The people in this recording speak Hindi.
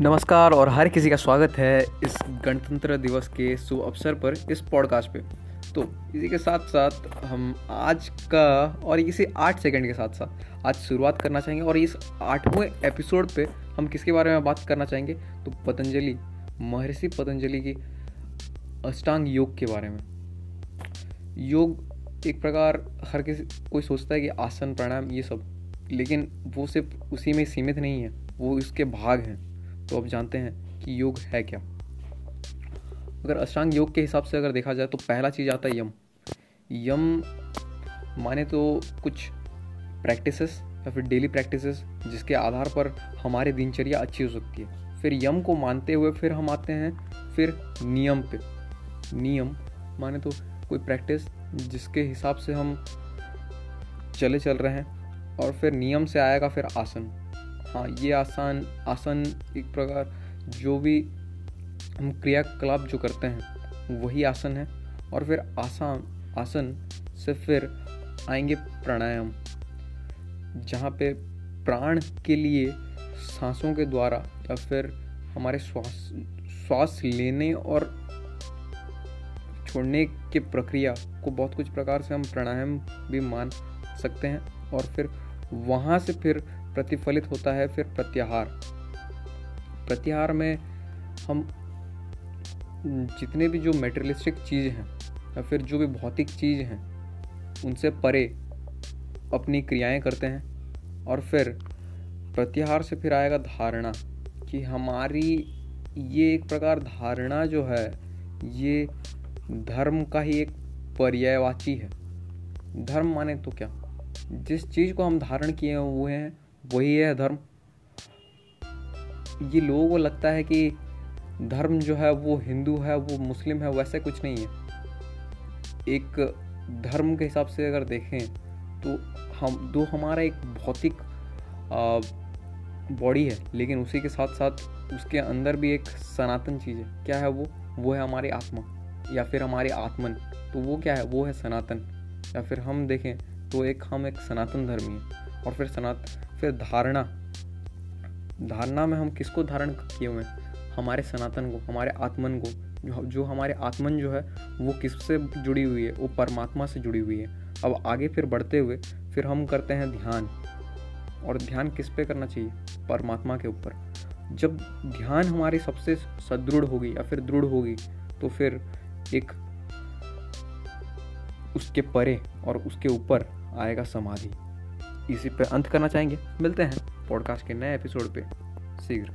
नमस्कार और हर किसी का स्वागत है इस गणतंत्र दिवस के शुभ अवसर पर इस पॉडकास्ट पे। तो इसी के साथ साथ हम आज का और इसी आठ सेकंड के साथ साथ आज शुरुआत करना चाहेंगे और इस आठवें एपिसोड पे हम किसके बारे में बात करना चाहेंगे? तो पतंजलि, महर्षि पतंजलि की अष्टांग योग के बारे में। योग एक प्रकार हर किसी, कोई सोचता है कि आसन, प्राणायाम ये सब, लेकिन वो सिर्फ़ उसी में सीमित नहीं है, वो इसके भाग हैं। तो अब जानते हैं कि योग है क्या। अगर अष्टांग योग के हिसाब से अगर देखा जाए तो पहला चीज़ आता है यम। यम माने तो कुछ प्रैक्टिसेस या फिर डेली प्रैक्टिसेस जिसके आधार पर हमारी दिनचर्या अच्छी हो सकती है। फिर यम को मानते हुए फिर हम आते हैं फिर नियम पे। नियम माने तो कोई प्रैक्टिस जिसके हिसाब से हम चले चल रहे हैं और फिर नियम से आएगा फिर आसन। हाँ ये आसान, आसन एक प्रकार जो भी हम क्रियाकलाप जो करते हैं, वही आसन है। और फिर आसान, आसन से फिर आएँगे प्राणायाम, जहाँ पे प्राण के लिए सांसों के द्वारा या फिर हमारे श्वास श्वास लेने और छोड़ने की प्रक्रिया को बहुत कुछ प्रकार से हम प्राणायाम भी मान सकते हैं। और फिर वहाँ से फिर प्रतिफलित होता है फिर प्रत्याहार। प्रत्याहार में हम जितने भी जो मेटेरियलिस्टिक चीज़ हैं या फिर जो भी भौतिक चीज़ हैं, उनसे परे अपनी क्रियाएँ करते हैं और फिर प्रत्याहार से फिर आएगा धारणा कि हमारी ये एक प्रकार धारणा जो है, ये धर्म का ही एक पर्यायवाची है। धर्म माने तो क्या? जिस चीज़ को हम धारण किए हुए हैं वही है धर्म। ये लोगों को लगता है कि धर्म जो है वो हिंदू है, वो मुस्लिम है, वैसे कुछ नहीं है। एक धर्म के हिसाब से अगर देखें तो हम, दो हमारा एक भौतिक बॉडी है, लेकिन उसी के साथ साथ उसके अंदर भी एक सनातन चीज़ है। क्या है वो? वो है हमारी आत्मा, या फिर हमारे आत्मन। तो वो क्या है? वो है सनातन। या फिर हम देखें तो एक, हम एक सनातन धर्मी है, और फिर सनात फिर धारणा। धारणा में हम किसको धारण किए हुए हैं? हमारे सनातन को, हमारे आत्मन को, जो जो हमारे आत्मन जो है, वो किससे जुड़ी हुई है? वो परमात्मा से जुड़ी हुई है। अब आगे फिर बढ़ते हुए, फिर हम करते हैं ध्यान। और ध्यान किस पे करना चाहिए? परमात्मा के ऊपर। जब ध्यान हमारी सबसे सदृढ़ होगी या फिर दृढ़ होगी तो फिर एक उसके परे और उसके ऊपर आएगा समाधि। इसी पर अंत करना चाहेंगे। मिलते हैं पॉडकास्ट के नए एपिसोड पे। शीघ्र।